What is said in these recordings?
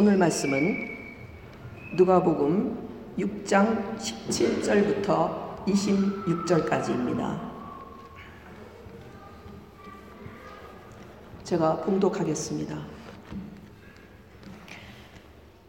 오늘 말씀은 누가복음 6장 17절부터 26절까지입니다. 제가 봉독하겠습니다.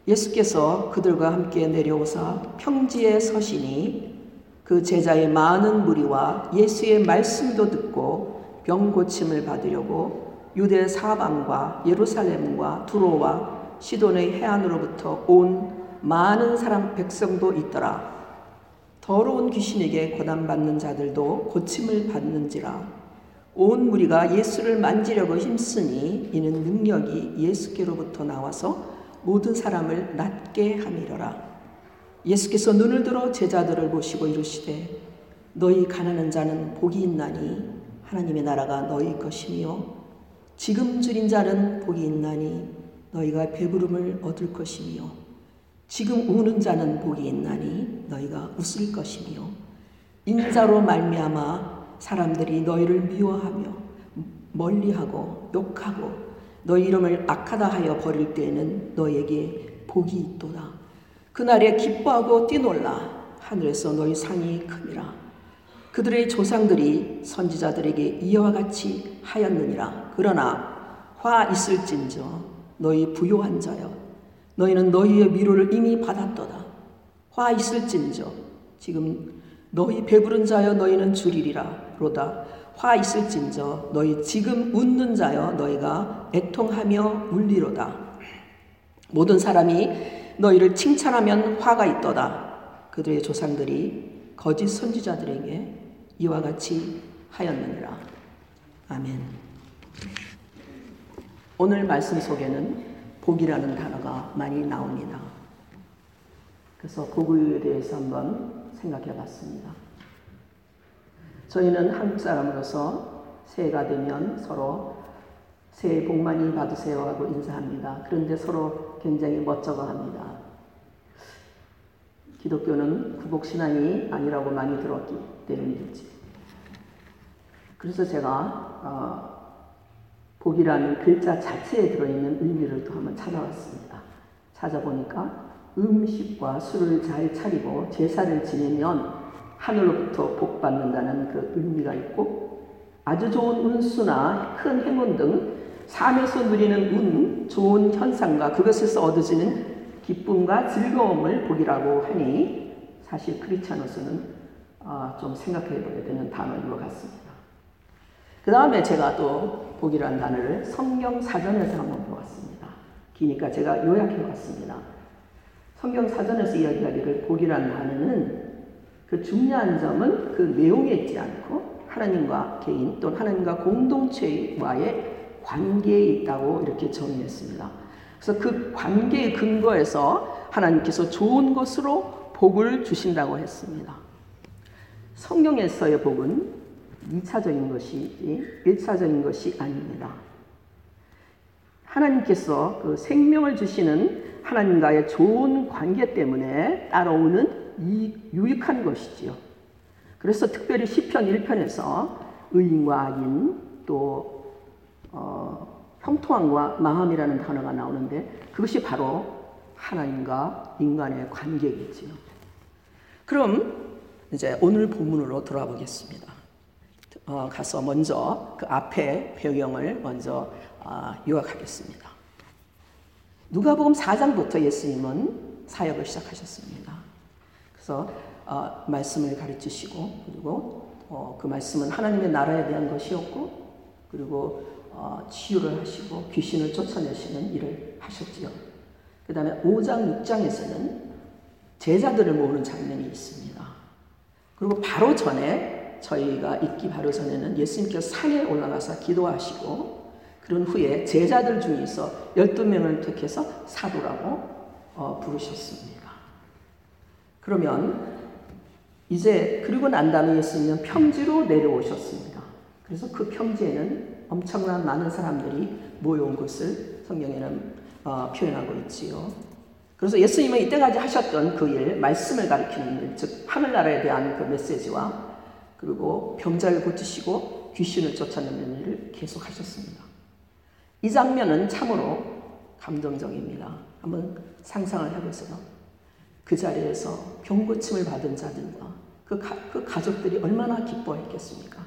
예수께서 그들과 함께 내려오사 평지에 서시니 그 제자의 많은 무리와 예수의 말씀도 듣고 병 고침을 받으려고 유대 사방과 예루살렘과 두로와 시돈의 해안으로부터 온 많은 사람 백성도 있더라. 더러운 귀신에게 고난받는 자들도 고침을 받는지라. 온 무리가 예수를 만지려고 힘쓰니 이는 능력이 예수께로부터 나와서 모든 사람을 낫게 함이러라. 예수께서 눈을 들어 제자들을 보시고 이르시되 너희 가난한 자는 복이 있나니 하나님의 나라가 너희 것이며 지금 줄인 자는 복이 있나니 너희가 배부름을 얻을 것이며 지금 우는 자는 복이 있나니 너희가 웃을 것이며 인자로 말미암아 사람들이 너희를 미워하며 멀리하고 욕하고 너희 이름을 악하다 하여 버릴 때에는 너희에게 복이 있도다. 그날에 기뻐하고 뛰놀라 하늘에서 너희 상이 큼이라. 그들의 조상들이 선지자들에게 이와 같이 하였느니라. 그러나 화 있을진저 너희 부요한 자여 너희는 너희의 위로를 이미 받았도다. 화 있을진저 지금 너희 배부른 자여 너희는 줄이리라 로다. 화 있을진저 너희 지금 웃는 자여 너희가 애통하며 울리로다. 모든 사람이 너희를 칭찬하면 화가 있도다. 그들의 조상들이 거짓 선지자들에게 이와 같이 하였느니라. 아멘. 오늘 말씀 속에는 복이라는 단어가 많이 나옵니다. 그래서 복에 대해서 한번 생각해 봤습니다. 저희는 한국 사람으로서 새해가 되면 서로 새해 복 많이 받으세요 하고 인사합니다. 그런데 서로 굉장히 멋쩍어 합니다. 기독교는 구복신앙이 아니라고 많이 들었기 때문이겠지. 그래서 제가 어, 복이라는 글자 자체에 들어있는 의미를 또 한번 찾아왔습니다. 찾아보니까 음식과 술을 잘 차리고 제사를 지내면 하늘로부터 복 받는다는 그 의미가 있고 아주 좋은 운수나 큰 행운 등 삶에서 누리는 운, 좋은 현상과 그것에서 얻어지는 기쁨과 즐거움을 복이라고 하니 사실 크리스찬으로서는 어, 좀 생각해 봐야 되는 단어인 것 같습니다. 그 다음에 제가 또 복이라는 단어를 성경 사전에서 한번 보았습니다. 기니까 제가 요약해 봤습니다. 성경 사전에서 이야기하기를 복이라는 단어는 그 중요한 점은 그 내용에 있지 않고 하나님과 개인 또는 하나님과 공동체와의 관계에 있다고 이렇게 정의했습니다. 그래서 그 관계의 근거에서 하나님께서 좋은 것으로 복을 주신다고 했습니다. 성경에서의 복은 2차적인 것이지 1차적인 것이 아닙니다. 하나님께서 그 생명을 주시는 하나님과의 좋은 관계 때문에 따라오는 이 유익한 것이지요. 그래서 특별히 시편 1편에서 의인과 악인 또 어, 형통함과 마음이라는 단어가 나오는데 그것이 바로 하나님과 인간의 관계겠지요. 그럼 이제 오늘 본문으로 돌아보겠습니다. 어, 가서 먼저 그 앞에 배경을 먼저 어, 요약하겠습니다. 누가복음 4장부터 예수님은 사역을 시작하셨습니다. 그래서 어, 말씀을 가르치시고 그리고 어, 그 말씀은 하나님의 나라에 대한 것이었고 그리고 어, 치유를 하시고 귀신을 쫓아내시는 일을 하셨지요. 그 다음에 5장, 6장에서는 제자들을 모으는 장면이 있습니다. 그리고 바로 전에 저희가 읽기 바로 전에는 예수님께서 산에 올라가서 기도하시고 그런 후에 제자들 중에서 12명을 택해서 사도라고 어, 부르셨습니다. 그러면 이제 그리고 난 다음에 예수님은 평지로 내려오셨습니다. 그래서 그 평지에는 엄청난 많은 사람들이 모여온 것을 성경에는 어, 표현하고 있지요. 그래서 예수님은 이때까지 하셨던 그 일, 말씀을 가리키는 일, 즉 하늘나라에 대한 그 메시지와 그리고 병자를 고치시고 귀신을 쫓아내는 일을 계속 하셨습니다. 이 장면은 참으로 감동적입니다. 한번 상상을 해보세요. 그 자리에서 병고침을 받은 자들과 그, 가, 그 가족들이 얼마나 기뻐했겠습니까?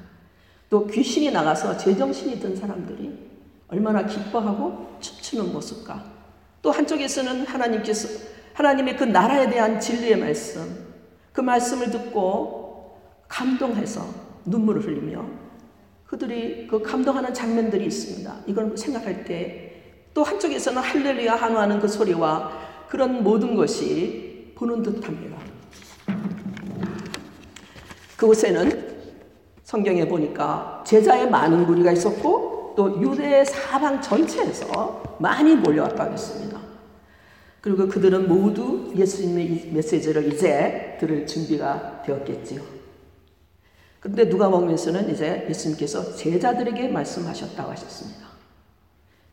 또 귀신이 나가서 제정신이 든 사람들이 얼마나 기뻐하고 춤추는 모습과 또 한쪽에서는 하나님께서 하나님의 그 나라에 대한 진리의 말씀 그 말씀을 듣고 감동해서 눈물을 흘리며 그들이 그 감동하는 장면들이 있습니다. 이걸 생각할 때 또 한쪽에서는 할렐루야 한화하는 그 소리와 그런 모든 것이 보는 듯합니다. 그곳에는 성경에 보니까 제자의 많은 무리가 있었고 또 유대 사방 전체에서 많이 몰려왔다고 했습니다. 그리고 그들은 모두 예수님의 메시지를 이제 들을 준비가 되었겠지요. 그런데 누가 보면서는 이제 예수님께서 제자들에게 말씀하셨다고 하셨습니다.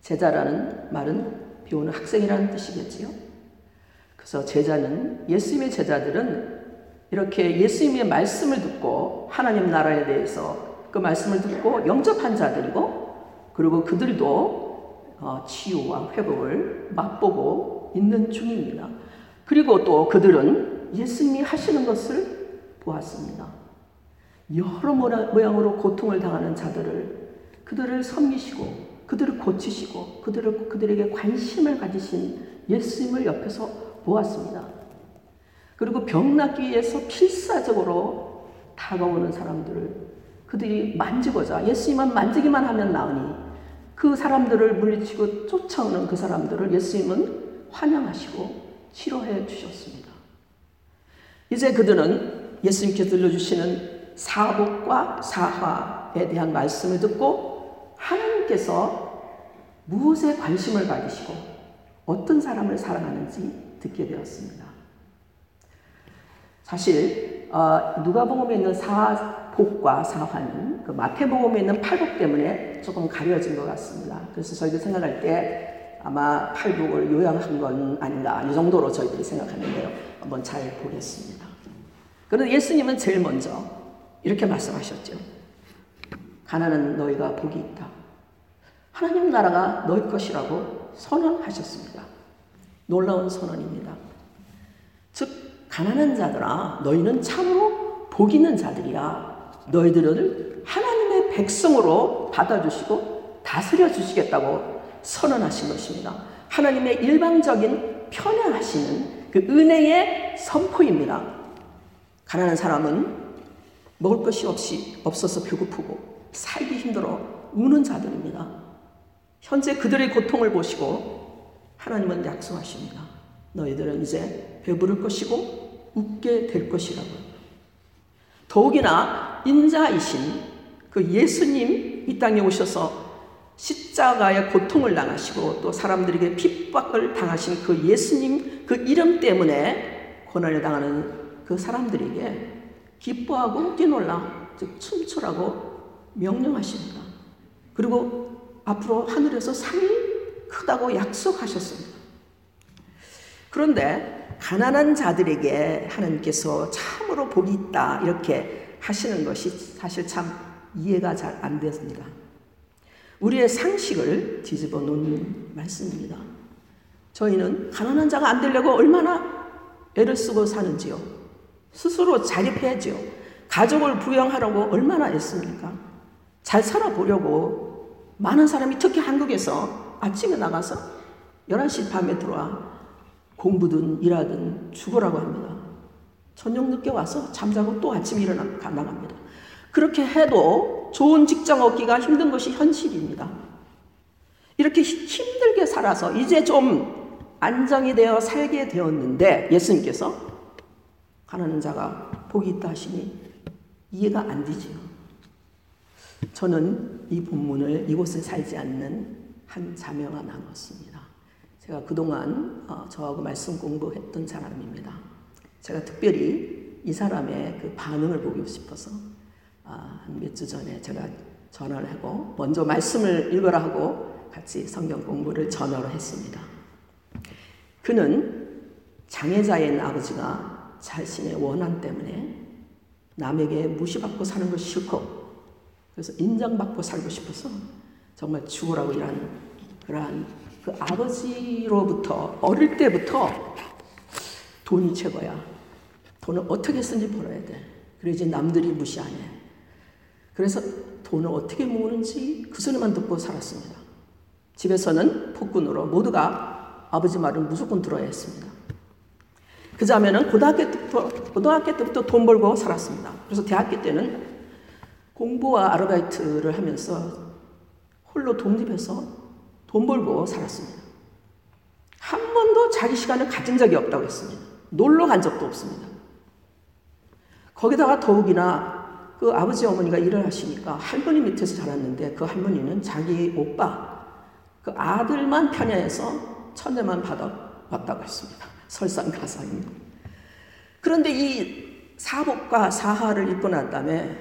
제자라는 말은 배우는 학생이라는 뜻이겠지요. 그래서 제자는 예수님의 제자들은 이렇게 예수님의 말씀을 듣고 하나님 나라에 대해서 그 말씀을 듣고 영접한 자들이고 그리고 그들도 어, 치유와 회복을 맛보고 있는 중입니다. 그리고 또 그들은 예수님이 하시는 것을 보았습니다. 여러 모양으로 고통을 당하는 자들을 그들을 섬기시고 그들을 고치시고 그들을 그들에게 관심을 가지신 예수님을 옆에서 보았습니다. 그리고 병 낫기 위해서 필사적으로 다가오는 사람들을 그들이 만지고자 예수님만 만지기만 하면 나으니 그 사람들을 물리치고 쫓아오는 그 사람들을 예수님은 환영하시고 치료해 주셨습니다. 이제 그들은 예수님께 들려주시는 사복과 사화에 대한 말씀을 듣고 하나님께서 무엇에 관심을 가지시고 어떤 사람을 사랑하는지 듣게 되었습니다. 사실 어, 누가복음에 있는 사복과 사화는 그 마태복음에 있는 팔복 때문에 조금 가려진 것 같습니다. 그래서 저희들 생각할 때 아마 팔복을 요양한 건 아닌가 이 정도로 저희들이 생각하는데요. 한번 잘 보겠습니다. 그런데 예수님은 제일 먼저 이렇게 말씀하셨죠. 가난은 너희가 복이 있다. 하나님 나라가 너희 것이라고 선언하셨습니다. 놀라운 선언입니다. 즉, 가난한 자들아, 너희는 참으로 복 있는 자들이야. 너희들을 하나님의 백성으로 받아주시고 다스려 주시겠다고 선언하신 것입니다. 하나님의 일방적인 편애하시는 그 은혜의 선포입니다. 가난한 사람은 먹을 것이 없이 없어서 배고프고 살기 힘들어 우는 자들입니다. 현재 그들의 고통을 보시고 하나님은 약속하십니다. 너희들은 이제 배부를 것이고 웃게 될 것이라고요. 더욱이나 인자이신 그 예수님 이 땅에 오셔서 십자가의 고통을 당하시고 또 사람들에게 핍박을 당하신 그 예수님 그 이름 때문에 고난을 당하는 그 사람들에게 기뻐하고 뛰놀라 즉 춤추라고 명령하십니다. 그리고 앞으로 하늘에서 상이 크다고 약속하셨습니다. 그런데 가난한 자들에게 하나님께서 참으로 복이 있다 이렇게 하시는 것이 사실 참 이해가 잘 안 됐습니다. 우리의 상식을 뒤집어 놓는 말씀입니다. 저희는 가난한 자가 안 되려고 얼마나 애를 쓰고 사는지요. 스스로 자립해야지요. 가족을 부양하려고 얼마나 애씁니까? 잘 살아보려고 많은 사람이 특히 한국에서 아침에 나가서 11시 밤에 들어와 공부든 일하든 죽으라고 합니다. 저녁 늦게 와서 잠자고 또 아침에 일어나 나갑니다. 그렇게 해도 좋은 직장 얻기가 힘든 것이 현실입니다. 이렇게 힘들게 살아서 이제 좀 안정이 되어 살게 되었는데 예수님께서 가난한 자가 복이 있다 하시니 이해가 안 되지요. 저는 이 본문을 이곳에 살지 않는 한 자매와 나눴습니다. 제가 그동안 어, 저하고 말씀 공부했던 사람입니다. 제가 특별히 이 사람의 그 반응을 보고 싶어서 아, 한몇 주 전에 제가 전화를 하고 먼저 말씀을 읽으라 하고 같이 성경 공부를 전화로 했습니다. 그는 장애자인 아버지가 자신의 원한 때문에 남에게 무시받고 사는 것이 싫고 그래서 인정받고 살고 싶어서 정말 죽으라고 일하는 그러한 그 아버지로부터 어릴 때부터 돈이 최고야. 돈을 어떻게 쓰는지 벌어야 돼. 그래야지 남들이 무시 안 해. 그래서 돈을 어떻게 모으는지 그 소리만 듣고 살았습니다. 집에서는 폭군으로 모두가 아버지 말을 무조건 들어야 했습니다. 그 자매는 고등학교 때부터, 고등학교 때부터 돈 벌고 살았습니다. 그래서 대학교 때는 공부와 아르바이트를 하면서 홀로 독립해서 돈 벌고 살았습니다. 한 번도 자기 시간을 가진 적이 없다고 했습니다. 놀러 간 적도 없습니다. 거기다가 더욱이나 그 아버지 어머니가 일을 하시니까 할머니 밑에서 자랐는데 그 할머니는 자기 오빠, 그 아들만 편애해서 천대만 받아왔다고 했습니다. 설상가상입니다. 그런데 이 사복과 사하를 입고 난 다음에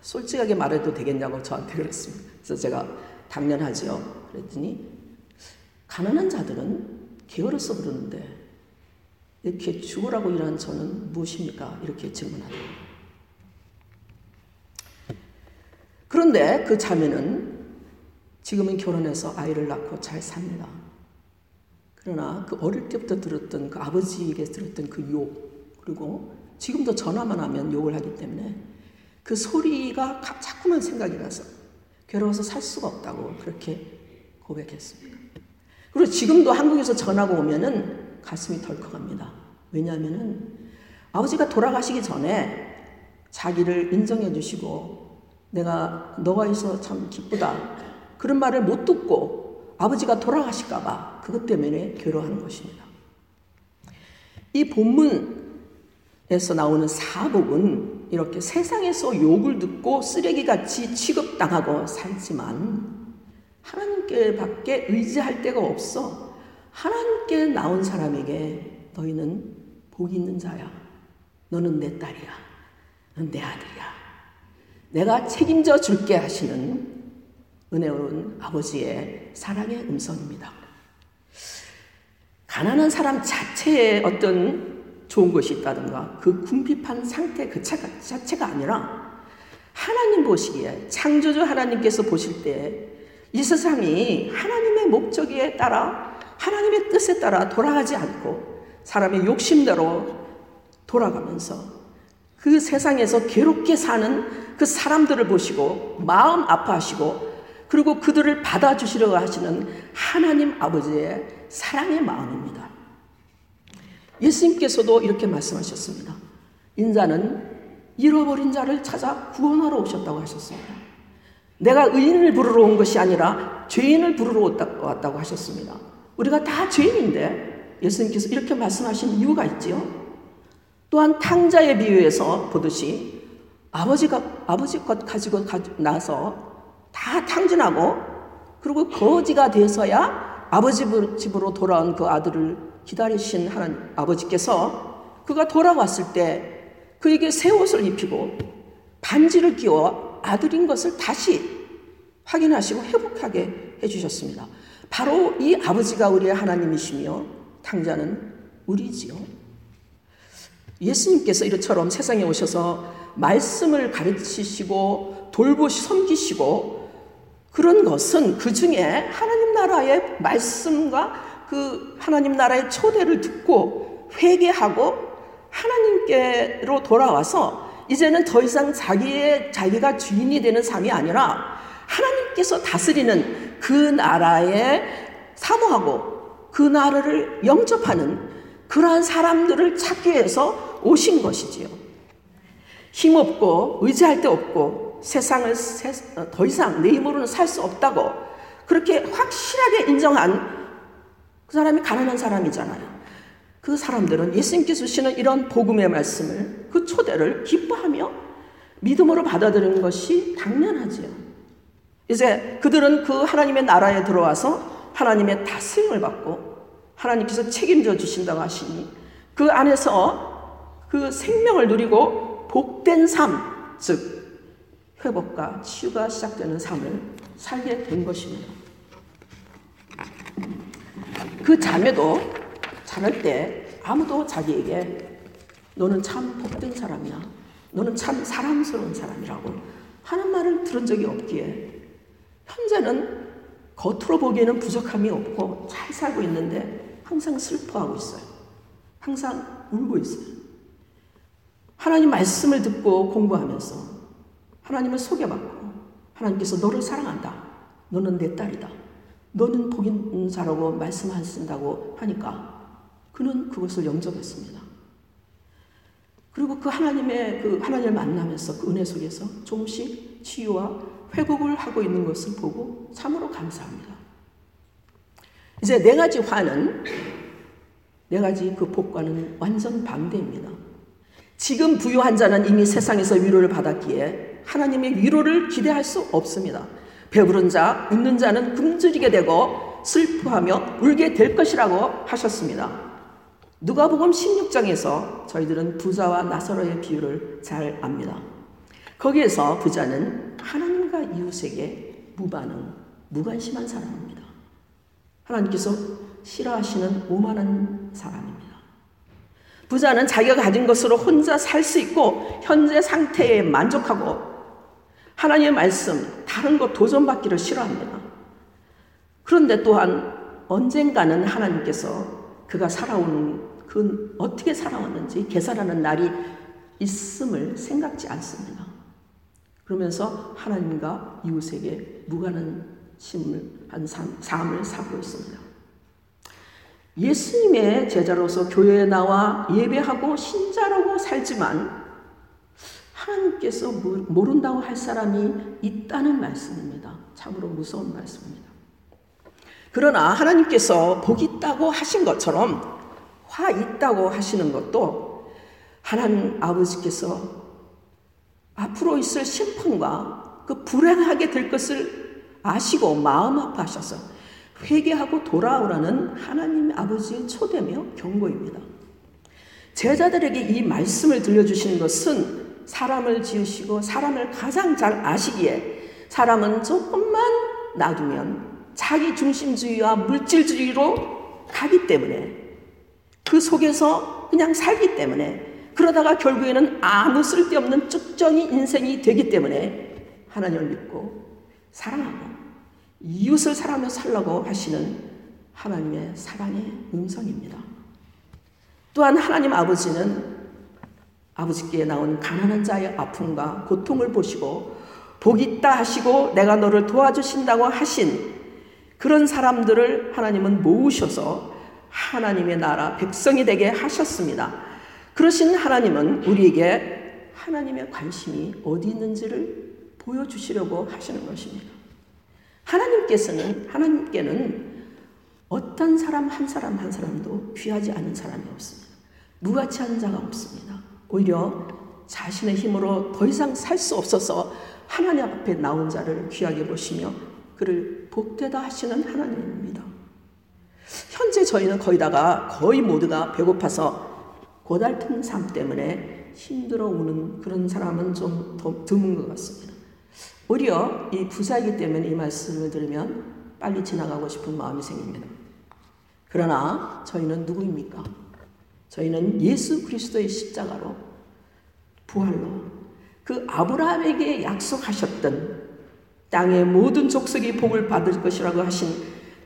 솔직하게 말해도 되겠냐고 저한테 그랬습니다. 그래서 제가 당연하지요. 그랬더니 가난한 자들은 게으르서 그러는데 이렇게 죽으라고 일한 저는 무엇입니까? 이렇게 질문하더라고요. 그런데 그 자매는 지금은 결혼해서 아이를 낳고 잘 삽니다. 그러나 그 어릴 때부터 들었던 그 아버지에게 들었던 그 욕, 그리고 지금도 전화만 하면 욕을 하기 때문에 그 소리가 자꾸만 생각이 나서 괴로워서 살 수가 없다고 그렇게 고백했습니다. 그리고 지금도 한국에서 전화가 오면은 가슴이 덜컥합니다. 왜냐하면은 아버지가 돌아가시기 전에 자기를 인정해 주시고 내가 너가 있어 참 기쁘다. 그런 말을 못 듣고 아버지가 돌아가실까봐 그것 때문에 괴로워하는 것입니다. 이 본문에서 나오는 사복은 이렇게 세상에서 욕을 듣고 쓰레기같이 취급당하고 살지만 하나님께 밖에 의지할 데가 없어 하나님께 나온 사람에게 너희는 복이 있는 자야. 너는 내 딸이야. 넌내 아들이야. 내가 책임져 줄게 하시는 은혜로운 아버지의 사랑의 음성입니다. 가난한 사람 자체에 어떤 좋은 것이 있다든가 그 궁핍한 상태 그 자체가 아니라 하나님 보시기에 창조주 하나님께서 보실 때 이 세상이 하나님의 목적에 따라 하나님의 뜻에 따라 돌아가지 않고 사람의 욕심대로 돌아가면서 그 세상에서 괴롭게 사는 그 사람들을 보시고 마음 아파하시고 그리고 그들을 받아주시려고 하시는 하나님 아버지의 사랑의 마음입니다. 예수님께서도 이렇게 말씀하셨습니다. 인자는 잃어버린 자를 찾아 구원하러 오셨다고 하셨습니다. 내가 의인을 부르러 온 것이 아니라 죄인을 부르러 왔다고 하셨습니다. 우리가 다 죄인인데 예수님께서 이렇게 말씀하신 이유가 있지요. 또한 탕자의 비유에서 보듯이 아버지가 아버지 것 가지고 나서 다 탕진하고 그리고 거지가 돼서야 아버지 집으로 돌아온 그 아들을 기다리신 하나님 아버지께서 그가 돌아왔을 때 그에게 새 옷을 입히고 반지를 끼워 아들인 것을 다시 확인하시고 회복하게 해주셨습니다. 바로 이 아버지가 우리의 하나님이시며 탕자는 우리지요. 예수님께서 이처럼 세상에 오셔서 말씀을 가르치시고 돌보시 섬기시고 그런 것은 그 중에 하나님 나라의 말씀과 그 하나님 나라의 초대를 듣고 회개하고 하나님께로 돌아와서 이제는 더 이상 자기의 자기가 주인이 되는 삶이 아니라 하나님께서 다스리는 그 나라에 사모하고 그 나라를 영접하는 그러한 사람들을 찾기 위해서 오신 것이지요. 힘없고 의지할 데 없고 세상을 더 이상 내 힘으로는 살 수 없다고 그렇게 확실하게 인정한 그 사람이 가난한 사람이잖아요. 그 사람들은 예수님께서 주시는 이런 복음의 말씀을 그 초대를 기뻐하며 믿음으로 받아들이는 것이 당연하지요. 이제 그들은 그 하나님의 나라에 들어와서 하나님의 다스림을 받고 하나님께서 책임져 주신다고 하시니 그 안에서 그 생명을 누리고 복된 삶, 즉 회복과 치유가 시작되는 삶을 살게 된 것입니다. 그 자매도 자랄 때 아무도 자기에게 너는 참 복된 사람이야. 너는 참 사랑스러운 사람이라고 하는 말을 들은 적이 없기에 현재는 겉으로 보기에는 부족함이 없고 잘 살고 있는데 항상 슬퍼하고 있어요. 항상 울고 있어요. 하나님 말씀을 듣고 공부하면서 하나님을 소개받고 하나님께서 너를 사랑한다. 너는 내 딸이다. 너는 복 있는 자라고 말씀하신다고 하니까 그는 그것을 영접했습니다. 그리고 그 하나님의 그 하나님을 만나면서 그 은혜 속에서 조금씩 치유와 회복을 하고 있는 것을 보고 참으로 감사합니다. 이제 네 가지 화는 네 가지 그 복과는 완전 반대입니다. 지금 부유한 자는 이미 세상에서 위로를 받았기에 하나님의 위로를 기대할 수 없습니다. 배부른 자, 웃는 자는 굶주리게 되고 슬퍼하며 울게 될 것이라고 하셨습니다. 누가복음 16장에서 저희들은 부자와 나사로의 비유를 잘 압니다. 거기에서 부자는 하나님과 이웃에게 무반응, 무관심한 사람입니다. 하나님께서 싫어하시는 오만한 사람입니다. 부자는 자기가 가진 것으로 혼자 살 수 있고 현재 상태에 만족하고 하나님의 말씀, 다른 것 도전받기를 싫어합니다. 그런데 또한 언젠가는 하나님께서 그가 살아오는 그 어떻게 살아왔는지 계산하는 날이 있음을 생각지 않습니다. 그러면서 하나님과 이웃에게 무관한 심을 한 삶을 살고 있습니다. 예수님의 제자로서 교회에 나와 예배하고 신자라고 살지만 하나님께서 모른다고 할 사람이 있다는 말씀입니다. 참으로 무서운 말씀입니다. 그러나 하나님께서 복 있다고 하신 것처럼 화 있다고 하시는 것도 하나님 아버지께서 앞으로 있을 심판과 그 불행하게 될 것을 아시고 마음 아파하셔서 회개하고 돌아오라는 하나님 아버지의 초대며 경고입니다. 제자들에게 이 말씀을 들려주시는 것은 사람을 지으시고 사람을 가장 잘 아시기에 사람은 조금만 놔두면 자기 중심주의와 물질주의로 가기 때문에 그 속에서 그냥 살기 때문에 그러다가 결국에는 아무 쓸데없는 쭉정이 인생이 되기 때문에 하나님을 믿고 사랑하고 이웃을 사랑하며 살라고 하시는 하나님의 사랑의 음성입니다. 또한 하나님 아버지는 아버지께 나온 가난한 자의 아픔과 고통을 보시고 복 있다 하시고 내가 너를 도와주신다고 하신 그런 사람들을 하나님은 모으셔서 하나님의 나라 백성이 되게 하셨습니다. 그러신 하나님은 우리에게 하나님의 관심이 어디 있는지를 보여주시려고 하시는 것입니다. 하나님께서는, 하나님께는 어떤 사람 한 사람 한 사람도 귀하지 않은 사람이 없습니다. 무가치한 자가 없습니다. 오히려 자신의 힘으로 더 이상 살 수 없어서 하나님 앞에 나온 자를 귀하게 보시며 그를 복되다 하시는 하나님입니다. 현재 저희는 거의 다가 거의 모두가 배고파서 고달픈 삶 때문에 힘들어 우는 그런 사람은 좀 더 드문 것 같습니다. 오히려 이 부자이기 때문에 이 말씀을 들으면 빨리 지나가고 싶은 마음이 생깁니다. 그러나 저희는 누구입니까? 저희는 예수 그리스도의 십자가로 부활로 그 아브라함에게 약속하셨던 땅의 모든 족속이 복을 받을 것이라고 하신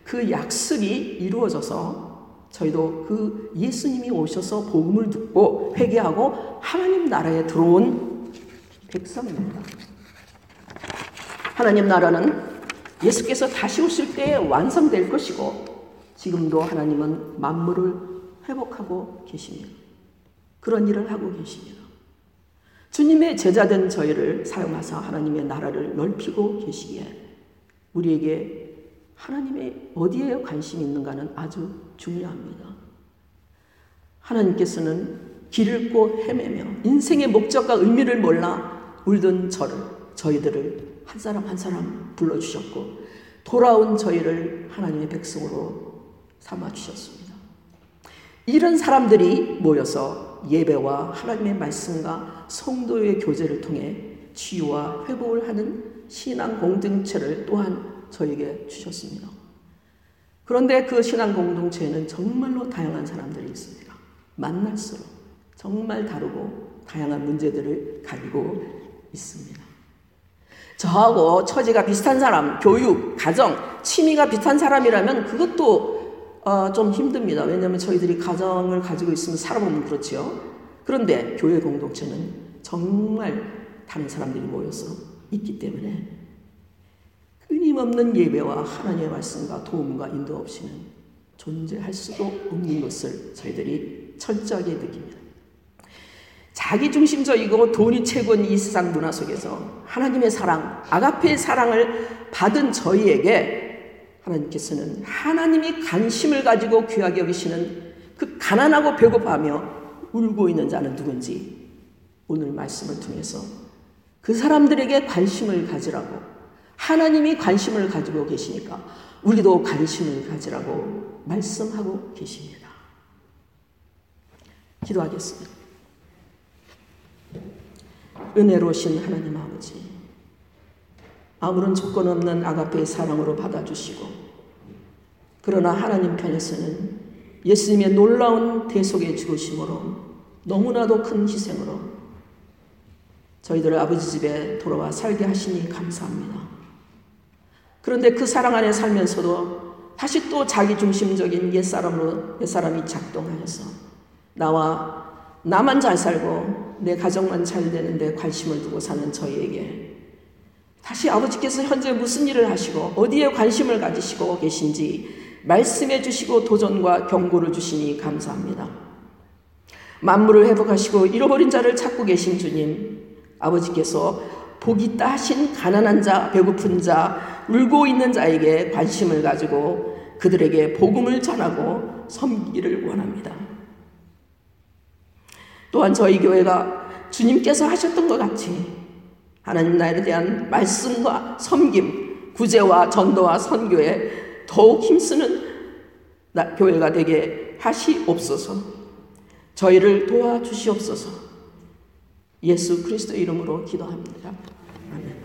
그 약속이 이루어져서 저희도 그 예수님이 오셔서 복음을 듣고 회개하고 하나님 나라에 들어온 백성입니다. 하나님 나라는 예수께서 다시 오실 때 완성될 것이고 지금도 하나님은 만물을 회복하고 계십니다. 그런 일을 하고 계십니다. 주님의 제자된 저희를 사용하사 하나님의 나라를 넓히고 계시기에 우리에게 하나님의 어디에 관심이 있는가는 아주 중요합니다. 하나님께서는 길을 고 헤매며 인생의 목적과 의미를 몰라 울던 저를, 저희들을 한 사람 한 사람 불러주셨고, 돌아온 저희를 하나님의 백성으로 삼아주셨습니다. 이런 사람들이 모여서 예배와 하나님의 말씀과 성도의 교제를 통해 치유와 회복을 하는 신앙 공동체를 또한 저에게 주셨습니다. 그런데 그 신앙 공동체에는 정말로 다양한 사람들이 있습니다. 만날수록 정말 다르고 다양한 문제들을 가지고 있습니다. 저하고 처지가 비슷한 사람, 교육, 가정, 취미가 비슷한 사람이라면 그것도 어, 좀 힘듭니다. 왜냐하면 저희들이 가정을 가지고 있으면 살아보면 그렇지요. 그런데 교회 공동체는 정말 다른 사람들이 모여서 있기 때문에 끊임없는 예배와 하나님의 말씀과 도움과 인도 없이는 존재할 수도 없는 것을 저희들이 철저하게 느낍니다. 자기중심적이고 돈이 최고인 이 세상 문화 속에서 하나님의 사랑, 아가페의 사랑을 받은 저희에게 하나님께서는 하나님이 관심을 가지고 귀하게 여기시는 그 가난하고 배고파하며 울고 있는 자는 누군지 오늘 말씀을 통해서 그 사람들에게 관심을 가지라고 하나님이 관심을 가지고 계시니까 우리도 관심을 가지라고 말씀하고 계십니다. 기도하겠습니다. 은혜로우신 하나님 아버지, 아무런 조건 없는 아가페의 사랑으로 받아주시고, 그러나 하나님 편에서는 예수님의 놀라운 대속의 죽으심으로 너무나도 큰 희생으로 저희들을 아버지 집에 돌아와 살게 하시니 감사합니다. 그런데 그 사랑 안에 살면서도 다시 또 자기 중심적인 옛사람으로 옛사람이 작동하여서 나와 나만 잘 살고 내 가정만 잘 되는데 관심을 두고 사는 저희에게 다시 아버지께서 현재 무슨 일을 하시고 어디에 관심을 가지시고 계신지 말씀해 주시고 도전과 경고를 주시니 감사합니다. 만물을 회복하시고 잃어버린 자를 찾고 계신 주님, 아버지께서 복이 따신 가난한 자, 배고픈 자, 울고 있는 자에게 관심을 가지고 그들에게 복음을 전하고 섬기기를 원합니다. 또한 저희 교회가 주님께서 하셨던 것 같이 하나님 나라에 대한 말씀과 섬김, 구제와 전도와 선교에 더욱 힘쓰는 교회가 되게 하시옵소서. 저희를 도와주시옵소서. 예수 그리스도 이름으로 기도합니다. 아멘.